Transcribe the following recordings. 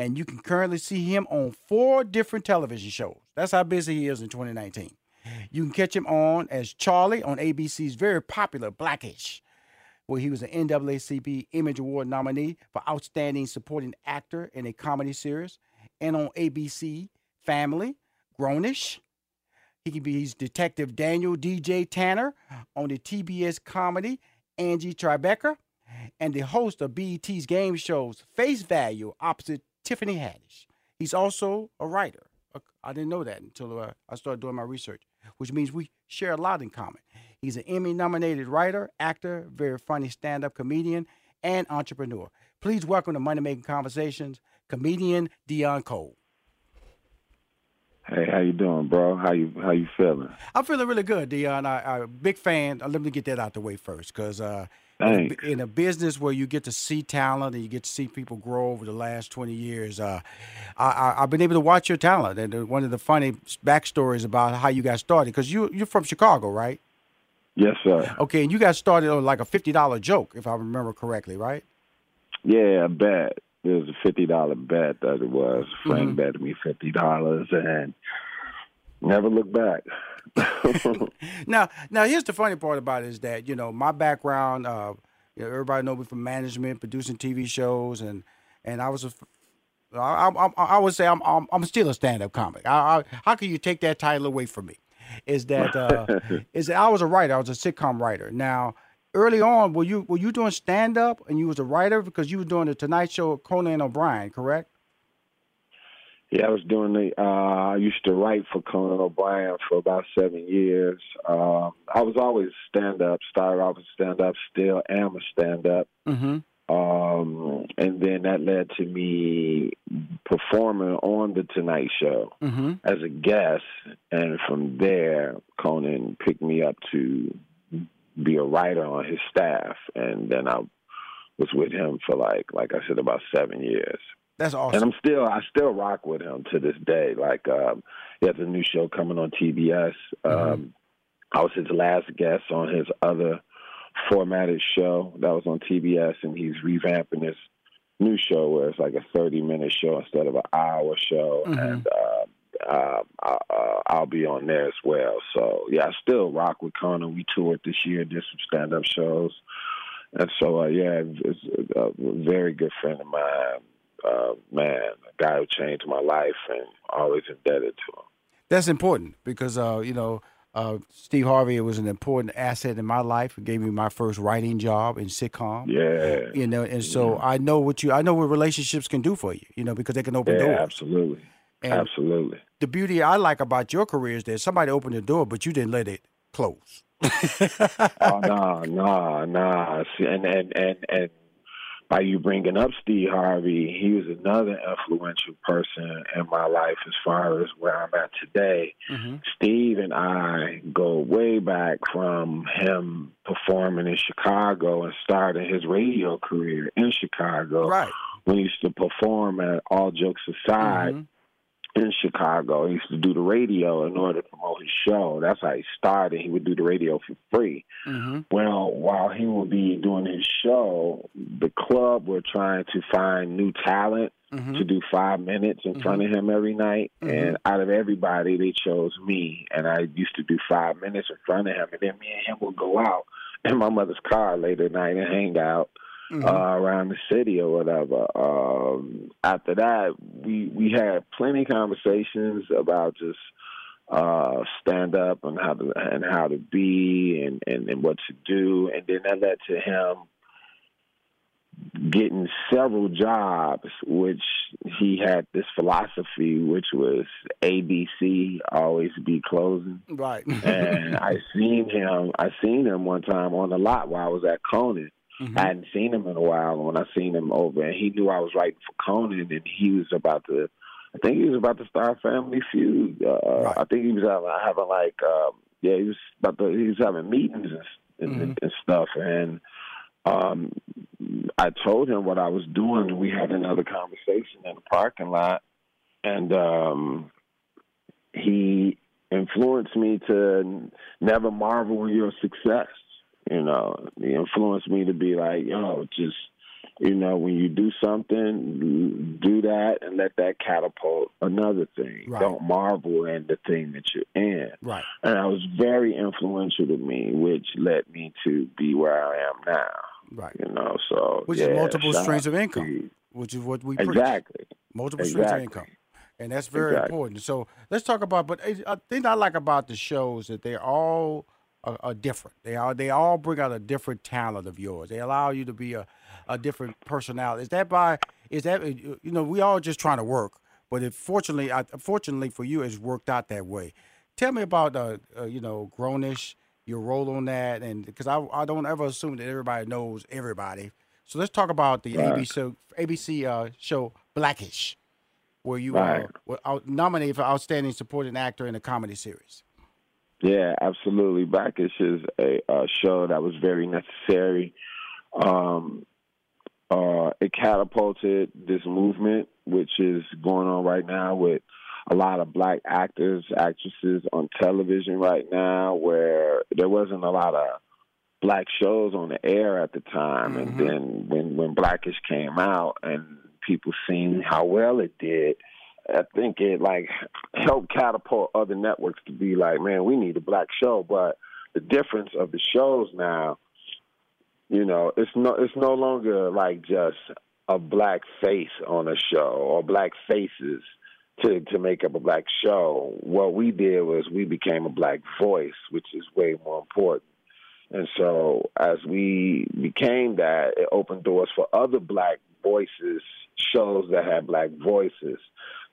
and you can currently see him on four different television shows. That's how busy he is in 2019. You can catch him on as Charlie on ABC's very popular Blackish, where he was an NAACP Image Award nominee for Outstanding Supporting Actor in a Comedy Series, and on ABC Family, Grownish. He can be he's Detective Daniel DJ Tanner on the TBS comedy Angie Tribeca, and the host of BET's game shows Face Value opposite Tiffany Haddish. He's also a writer. I didn't know that until uh, I started doing my research, which means we share a lot in common. He's an Emmy nominated writer, actor, very funny stand up comedian, and entrepreneur. Please welcome to Money Making Conversations, comedian Deon Cole. Hey, how you doing, bro? How you how you feeling? I'm feeling really good, Deon. I, I big fan. Let me get that out the way first, because uh, in a, in a, business where you get to see talent and you get to see people grow over the last 20 years, uh, I, have been able to watch your talent. And uh, one of the funny backstories about how you got started, because you, you're from Chicago, right? Yes, sir. Okay, and you got started on like a $50 joke, if I remember correctly, right? Yeah, a bet. It was a $50 bet that it was. Frank mm-hmm. betted me $50 and never looked back. now, now here's the funny part about it is that you know my background. Uh, you know, everybody know me from management, producing TV shows, and and I was a. I, I, I would say I'm, I'm, I'm still a stand-up comic. I, I, how can you take that title away from me? Is that uh, is that I was a writer. I was a sitcom writer. Now, early on, were you were you doing stand-up and you was a writer because you were doing the Tonight Show with Conan O'Brien, correct? Yeah, I was doing the. Uh, I used to write for Conan O'Brien for about seven years. Uh, I was always stand up. Started off as stand up. Still am a stand up. Mm-hmm. Um, and then that led to me performing on the Tonight Show mm-hmm. as a guest. And from there, Conan picked me up to be a writer on his staff. And then I was with him for like, like I said, about seven years. That's awesome. And I'm still I still rock with him to this day. Like um he has a new show coming on TBS. Mm-hmm. Um I was his last guest on his other formatted show that was on TBS and he's revamping this new show where it's like a 30 minute show instead of an hour show mm-hmm. and uh, uh, uh, I'll be on there as well. So yeah, I still rock with Conan. We toured this year, did some stand up shows, and so uh, yeah, it's a very good friend of mine uh, man, a guy who changed my life and always indebted to him. That's important because, uh, you know, uh, Steve Harvey was an important asset in my life. It gave me my first writing job in sitcom. Yeah. You know, and so yeah. I know what you, I know what relationships can do for you, you know, because they can open yeah, doors. Absolutely. And absolutely. The beauty I like about your career is that somebody opened the door, but you didn't let it close. oh no, no, no. And and and and by you bringing up Steve Harvey, he was another influential person in my life as far as where I'm at today. Mm-hmm. Steve and I go way back from him performing in Chicago and starting his radio career in Chicago. Right. When he used to perform at All Jokes Aside. Mm-hmm. In Chicago. He used to do the radio in order to promote his show. That's how he started. He would do the radio for free. Mm-hmm. Well, while he would be doing his show, the club were trying to find new talent Mm-hmm. to do five minutes in front of him every night. Mhm. And out of everybody, they chose me. And I used to do five minutes in front of him. And then me and him would go out in my mother's car late at night and hang out Mhm. uh, around the city or whatever. Um, after that, we we had plenty of conversations about just uh, stand up and how to and how to be and, and, and what to do, and then that led to him getting several jobs, which he had this philosophy, which was ABC always be closing right. and I seen him. I seen him one time on the lot while I was at Conan. Mhm. I hadn't seen him in a while. And when I seen him over, and he knew I was writing for Conan, and he was about to. I think he was about to start Family Feud. Uh, Right. I think he was having, having like, um, yeah, he was about to. He was having meetings and, and, Mhm. and stuff, and um, I told him what I was doing, and we had another conversation in the parking lot, and um, he influenced me to never marvel in your success. You know, he influenced me to be like, yo, just you know, when you do something, do that and let that catapult another thing. Right. Don't marvel in the thing that you're in. Right. And that was very influential to me, which led me to be where I am now. Right. You know, so Which yeah, is multiple streams of income, which is what we preach. Exactly. multiple streams of income, and that's very Exactly. important. So let's talk about. But eh, a thing I like about the shows that they all are, are different. They are they all bring out a different talent of yours. They allow you to be a, a different personality. Is that by? Is that you know we all just trying to work, but it fortunately, I, fortunately for you, it's worked out that way. Tell me about uh, uh you know Grownish, your role on that, and because I I don't ever assume that everybody knows everybody. So let's talk about the Right. ABC ABC uh, show Blackish, where you Right. uh, were nominated for outstanding supporting actor in a comedy series. Yeah, absolutely. Blackish is a, a show that was very necessary. Um, uh, it catapulted this movement, which is going on right now with a lot of black actors, actresses on television right now, where there wasn't a lot of black shows on the air at the time. Mhm. And then when, when Blackish came out and people seen how well it did, I think it like helped catapult other networks to be like, man, we need a black show. But the difference of the shows now, you know, it's no it's no longer like just a black face on a show or black faces to to make up a black show. What we did was we became a black voice, which is way more important. And so as we became that, it opened doors for other black voices, shows that had black voices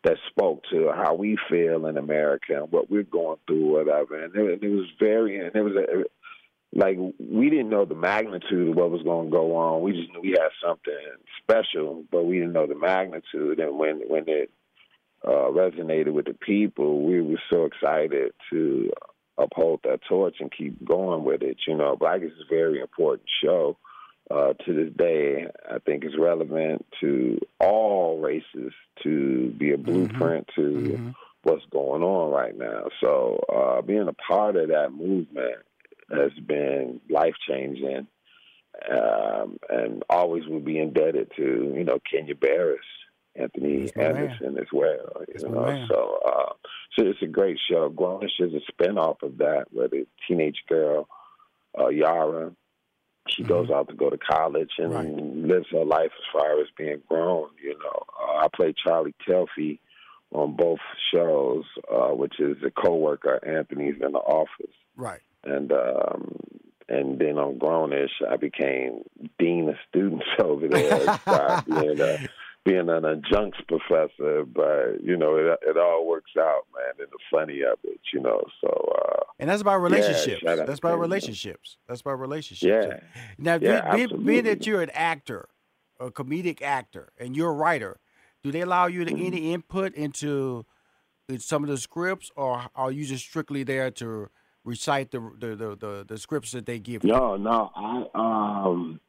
that spoke to how we feel in America and what we're going through, whatever. And it, it was very, and it was a, like we didn't know the magnitude of what was going to go on. We just knew we had something special, but we didn't know the magnitude. And when when it uh, resonated with the people, we were so excited to uphold that torch and keep going with it. You know, Black is a very important show. Uh, to this day, I think is relevant to all races to be a blueprint to Mhm. what's going on right now. So uh, being a part of that movement has been life changing, um, and always will be indebted to you know Kenya Barris, Anthony my man. Anderson as well. You That's know, so uh, so it's a great show. Grownish is a spinoff of that, where the teenage girl uh, Yara. She Mhm. goes out to go to college and Right. lives her life as far as being grown. You know, uh, I play Charlie Telphy on both shows, uh, which is a coworker Anthony's in the office, Right. and um, and then on Grownish, I became dean of students over there, being a being an adjunct professor. But you know, it it all works out, man, and the funny of it, you know. So uh, And that's about relationships. out that's about relationships. That's about relationships. yeah, Now, Yeah, being, being, that you're an actor, a comedic actor, and you're a writer, do they allow you to Mm-hmm. any input into in some of the scripts, or are you just strictly there to recite the the the, the, the scripts that they give you? No, no. I um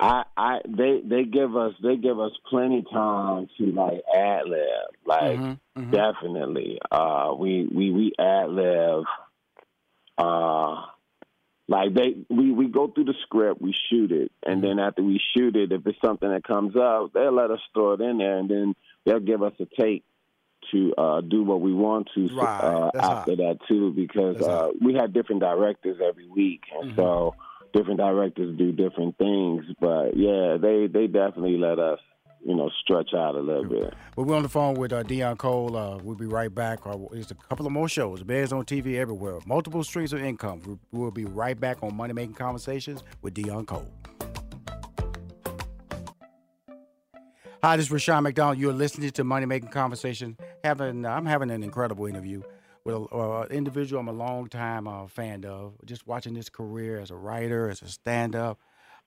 I, I, they, they give us, they give us plenty time to like ad lib, like Mm-hmm, mhm. definitely. Uh, we, we, we ad lib. Uh, like they, we, we go through the script, we shoot it, and then after we shoot it, if it's something that comes up, they'll let us throw it in there, and then they'll give us a take to uh, do what we want to Right, uh, after hot. that too, because uh, we have different directors every week, and Mhm. so different directors do different things. But yeah, they they definitely let us, you know, stretch out a little bit. Well, we're on the phone with uh, Deon Cole. Uh, we'll be right back. Uh, there's a couple of more shows. Bears on TV everywhere. Multiple streams of income. We- We'll be right back on Money Making Conversations with Deon Cole. Hi, this is Rushion McDonald. You're listening to Money Making Conversation. Having I'm having an incredible interview with an uh, individual I'm a long time uh, fan of. Just watching his career as a writer, as a stand-up.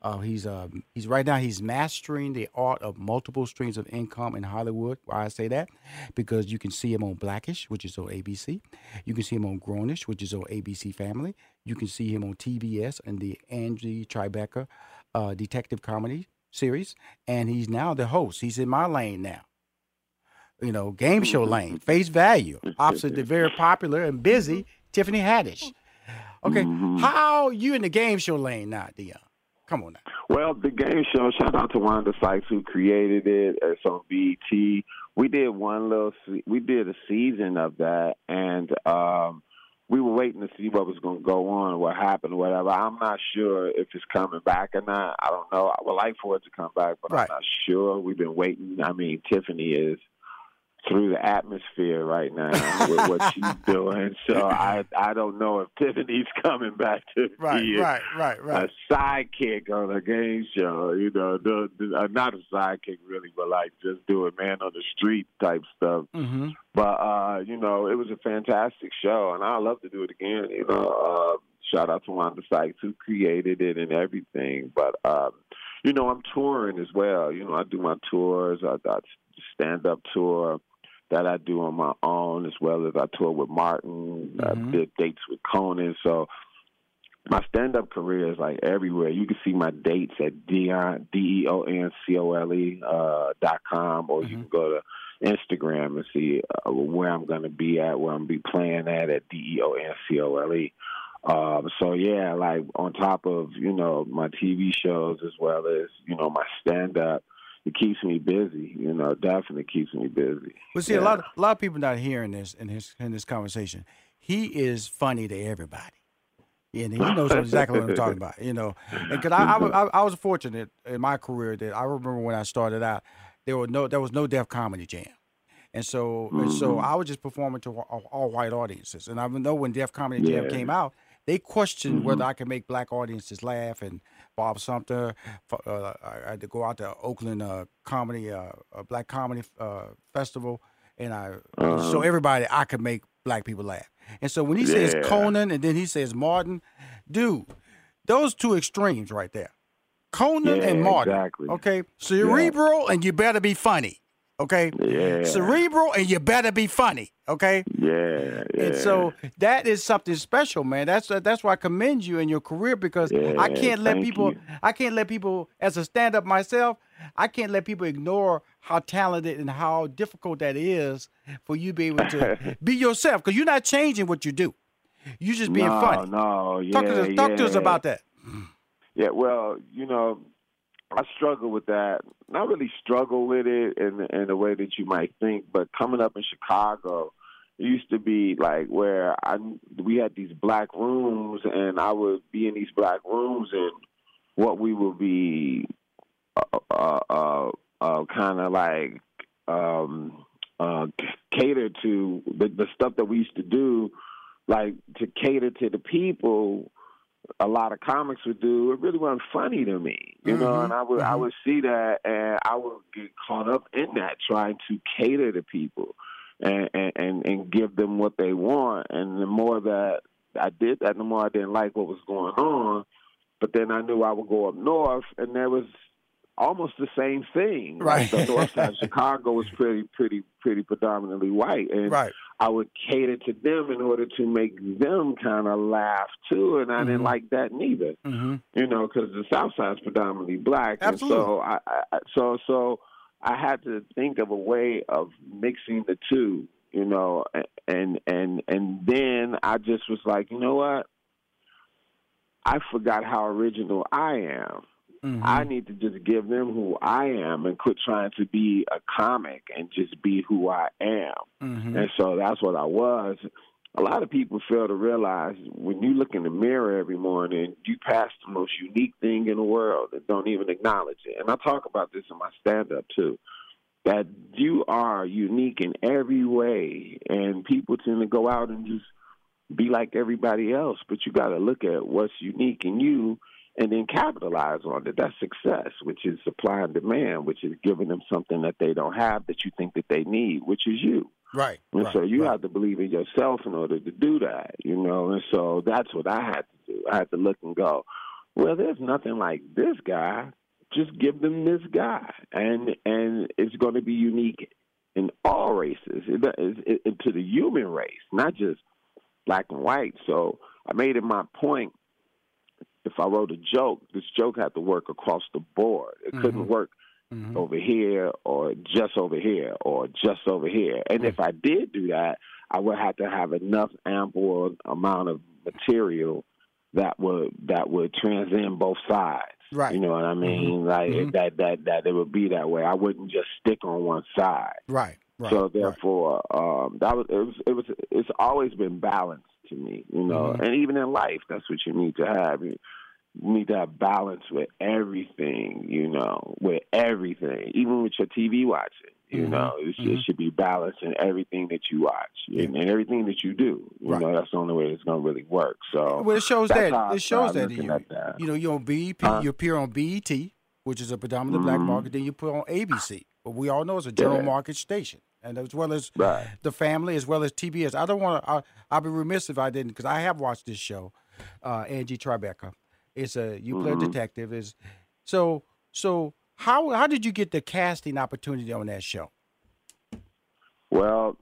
Uh, he's uh, he's right now he's mastering the art of multiple streams of income in Hollywood. Why I say that? Because you can see him on Blackish, which is on ABC. You can see him on Grownish, which is on ABC Family. You can see him on TBS and the Angie Tribeca uh, detective comedy series, and he's now the host. He's in my lane now. You know, game show lane, face value, opposite the very popular and busy Tiffany Haddish. Okay, Mhm. how you in the game show lane now, Deon? Come on now. Well, the game show. Shout out to Wanda Sykes who created it. It's on BET. We did one little. We did a season of that, and um, we were waiting to see what was going to go on, what happened, whatever. I'm not sure if it's coming back or not. I don't know. I would like for it to come back, but Right. I'm not sure. We've been waiting. I mean, Tiffany is through the atmosphere right now with what she's doing. So I I don't know if Tiffany's coming back to Right, be a- right, right, right. a sidekick on a game show. You know, the, the, uh, not a sidekick really, but like just doing man on the street type stuff. Mm-hmm. But uh, you know, it was a fantastic show, and I love to do it again. You know, uh, shout out to Wanda Sykes who created it and everything. But um, you know, I'm touring as well. You know, I do my tours. I got stand up tour that I do on my own, as well as I tour with Martin. Mhm. I did dates with Conan. So my stand up career is like everywhere. You can see my dates at Deon D E O N C O L E uh, dot com, or you Mhm. can go to Instagram and see uh, where I'm going to be at, where I'm gonna be playing at at D E O N C O L E. Um, so yeah, like on top of you know my TV shows as well as you know my stand up, it keeps me busy. You know, definitely keeps me busy. Well, see, Yeah. a lot, a lot of people not hearing this in his in this conversation. He is funny to everybody, and he knows exactly what I'm talking about. You know, cause I, I, was- I, was fortunate in my career that I remember when I started out, there was no there was no Def Comedy Jam, and so and so Mhm. I was just performing to all, all white audiences, and I know when Def Comedy Jam Yeah. came out, they questioned whether Mhm. I could make black audiences laugh, and Bob Sumner. Uh, I had to go out to Oakland uh, comedy, uh, black comedy uh, festival, and I Uh-huh. so everybody I could make black people laugh. And so when he says Conan and then he says Martin, dude, those two extremes right there, Conan Yeah, and Martin. exactly. Okay, cerebral and you better be funny. Okay, Yeah, cerebral and you better be funny. Okay. yeah, yeah. And so that is something special, man. That's that's why I commend you in your career because I can't let people you. I can't let people as a stand up myself, I can't let people ignore how talented and how difficult that is for you to be able to be yourself because you're not changing what you do. You're just being no, funny. No, yeah, talk to us, talk to us yeah. about that. Yeah, well, you know, I struggle with that. Not really struggle with it in in the way that you might think, but coming up in Chicago, it used to be like where I we had these black rooms, and I would be in these black rooms, and what we would be uh, uh, uh, uh kind of like um, uh, cater to the, the stuff that we used to do, like to cater to the people a lot of comics would do, it really wasn't funny to me, you know. Mhm, And I would I mhm. would see that, and I would get caught up in that, trying to cater to people, and and and, give them what they want. And the more that I did that, the more I didn't like what was going on. But then I knew I would go up north, and there was almost the same thing. Right. Like the north side of Chicago was pretty, pretty, pretty predominantly white, and Right. I would cater to them in order to make them kind of laugh too, and I Mhm. didn't like that neither. Mm-hmm. You know, because the South Side is predominantly black, Absolutely. and so I, I, so so I had to think of a way of mixing the two. You know, and and and then I just was like, you know what? I forgot how original I am. Mm-hmm. I need to just give them who I am and quit trying to be a comic and just be who I am. Mm-hmm. And so that's what I was. A lot of people fail to realize when you look in the mirror every morning, you pass the most unique thing in the world and don't even acknowledge it. And I talk about this in my stand up too. That you are unique in every way, and people tend to go out and just be like everybody else, but you got to look at what's unique in you and then capitalize on it. That's success, which is supply and demand, which is giving them something that they don't have that you think that they need, which is you. Right. And right, so you right. have to believe in yourself in order to do that, you know. And so that's what I had to do. I had to look and go, well, there's nothing like this guy. Just give them this guy, and and it's going to be unique in all races, it, it, it, to the human race, not just black and white. So I made it my point. If I wrote a joke, this joke had to work across the board. It couldn't Mhm. work Mhm. over here or just over here or just over here. And if I did do that, I would have to have enough ample amount of material that would that would transcend both sides. Right. You know what I mean? Like Mhm. that that that it would be that way. I wouldn't just stick on one side. Right. Right. so right. therefore, um, that was it was it was it's always been balanced to me, you know. Mhm. And even in life, that's what you need to have. You need to have balance with everything, you know, with everything, even with your TV watching. You Mhm. know, it, should- Mhm. it should be balanced in everything that you watch and, and everything that you do. You Right. know, that's the only way it's going to really work. So well, it shows that it shows that you. that. You know, you're on BET, Huh? you appear on BET, which is a predominantly black Mhm. market. Then you put on ABC, but we all know it's a general Yeah. market station, and as well as Right. the family, as well as TBS. I don't want to. I, I'd be remiss if I didn't, because I have watched this show, uh, Angie Tribeca. It's a you play a Mhm. detective. Is so so. How how did you get the casting opportunity on that show? Well,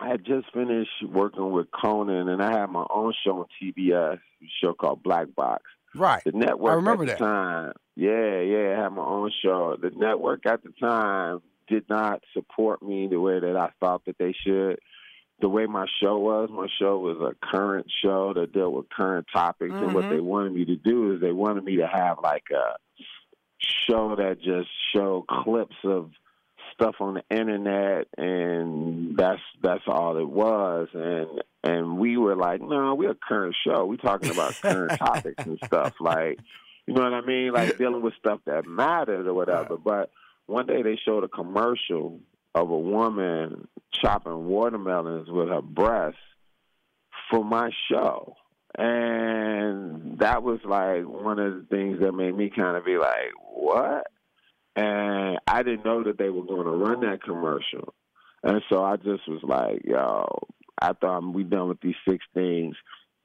I had just finished working with Conan, and I had my own show on TBS, a show called Black Box. Right. The network I remember at that. the time, yeah, yeah, I had my own show. The network at the time did not support me the way that I thought that they should. The way my show was, my show was a current show that dealt with current topics, and what Mhm. they wanted me to do is they wanted me to have like a show that just showed clips of stuff on the internet and that's that's all it was. And and we were like no we're a current show. We're talking about current topics and stuff like you know what i mean? Like dealing with stuff that mattered or whatever. But one day they showed a commercial of a woman chopping watermelons with her breasts for my show and that was like one of the things that made me kind of be like what and I didn't know that they were going to run that commercial. And so I just was like, yo, I thought we done with these six things,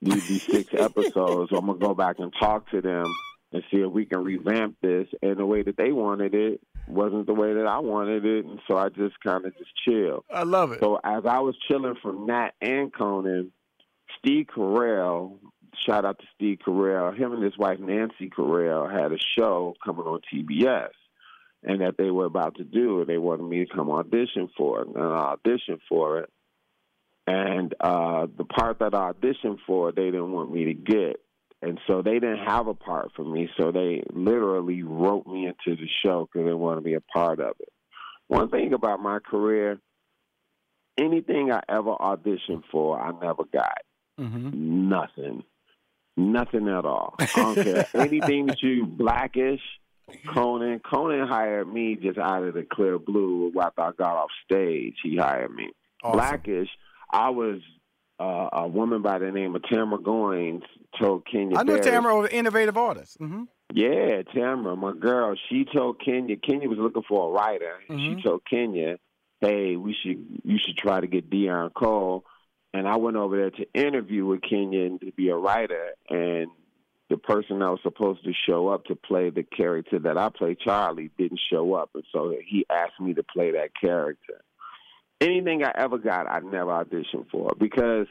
these, these six episodes, I'm going to go back and talk to them and see if we can revamp this. in the way that they wanted it wasn't the way that I wanted it. And so I just kind of just chilled. I love it. So as I was chilling from Nat and Conan, Steve Carell, shout out to Steve Carell, him and his wife Nancy Carell had a show coming on TBS and that they were about to do and they wanted me to come audition for it. And I auditioned for it. And uh the part that I auditioned for they didn't want me to get. And so they didn't have a part for me. So they literally wrote me into the show because they wanted to be a part of it. One thing about my career, anything I ever auditioned for, I never got. Mm-hmm. Nothing. Nothing at all. I don't care. Anything that you blackish, Conan. Conan hired me just out of the clear blue after I got off stage. He hired me. Awesome. Blackish, I was uh, a woman by the name of Tamara Goins told Kenya I know Barris- Tamara, innovative artist. Mm-hmm. yeah, Tamara, my girl, she told Kenya. Kenya was looking for a writer. and Mhm. She told Kenya, "Hey, we should you should try to get Deon Cole." And I went over there to interview with Kenya to be a writer. And the person that was supposed to show up to play the character that I play, Charlie, didn't show up, and so he asked me to play that character. Anything I ever got, I never auditioned for because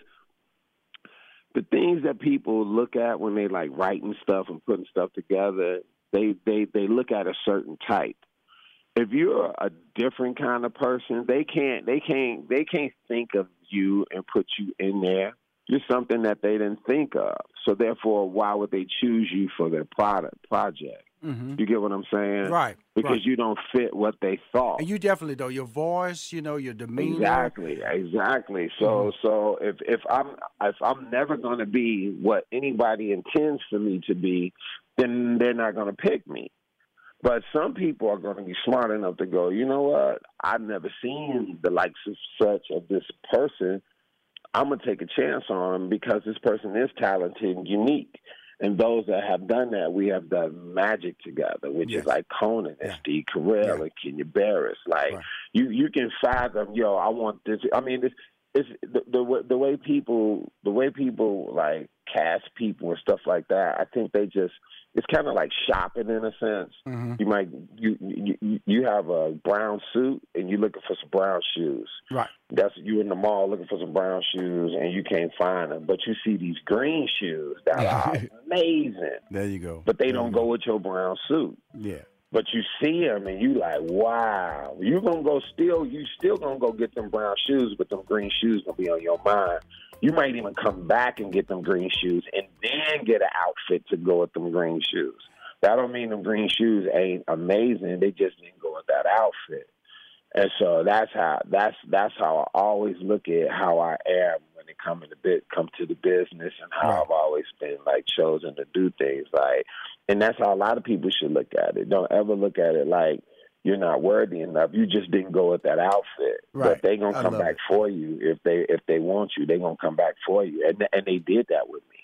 the things that people look at when they like writing stuff and putting stuff together, they they they look at a certain type. If you're a different kind of person, they can't they can't they can't think of you and put you in there. You're something that they didn't think of. So therefore, why would they choose you for their product project? Mm-hmm. You get what I'm saying? Right. Because right. you don't fit what they thought. And you definitely do. Your voice, you know, your demeanor. Exactly. Exactly. So mm-hmm. so if if I'm if I'm never going to be what anybody intends for me to be, then they're not going to pick me. But some people are going to be smart enough to go, you know what? I've never seen the likes of such of this person. I'm going to take a chance on him because this person is talented and unique. And those that have done that, we have done magic together, which yes. is like Conan and yeah. Steve Carell yeah. and Kenya Barris. Like right. you, you can fathom, yo, I want this. I mean, it's, it's the, the the way people the way people like cast people and stuff like that. I think they just it's kind of like shopping in a sense. Mm-hmm. You might you, you you have a brown suit and you're looking for some brown shoes. Right. That's you in the mall looking for some brown shoes and you can't find them, but you see these green shoes that are amazing. There you go. But they there don't go with your brown suit. Yeah. But you see them and you like, wow. You're gonna go still? You still gonna go get them brown shoes, but them green shoes gonna be on your mind. You might even come back and get them green shoes and then get an outfit to go with them green shoes. That don't mean them green shoes ain't amazing. They just didn't go with that outfit. And so that's how that's that's how I always look at how I am when it comes to bit come to the business and how right. I've always been like chosen to do things like and that's how a lot of people should look at it. Don't ever look at it like you're not worthy enough. You just didn't go with that outfit. Right. But they gonna come back it. for you if they if they want you. They gonna come back for you, and and they did that with me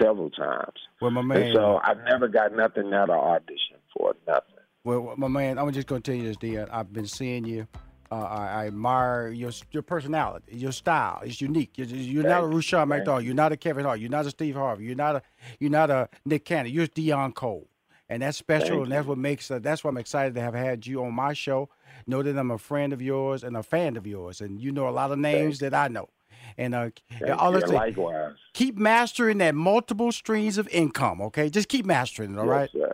several times. Well, my man. And so I've never got nothing out of audition for. Nothing. Well, my man, I'm just gonna tell you this, Deon. I've been seeing you. Uh, I, I, admire your your personality, your style. It's unique. You're, you're not a Rushion McDonald. You're not a Kevin Hart. You're not a Steve Harvey. You're not a you're not a Nick Cannon. You're Deon Cole and that's special, Thank and that's what makes uh, that's why I'm excited to have had you on my show. Know that I'm a friend of yours and a fan of yours, and you know a lot of names that I know. And uh, all this likewise. Keep mastering that multiple streams of income. Okay, just keep mastering it. All yes, right. Sir.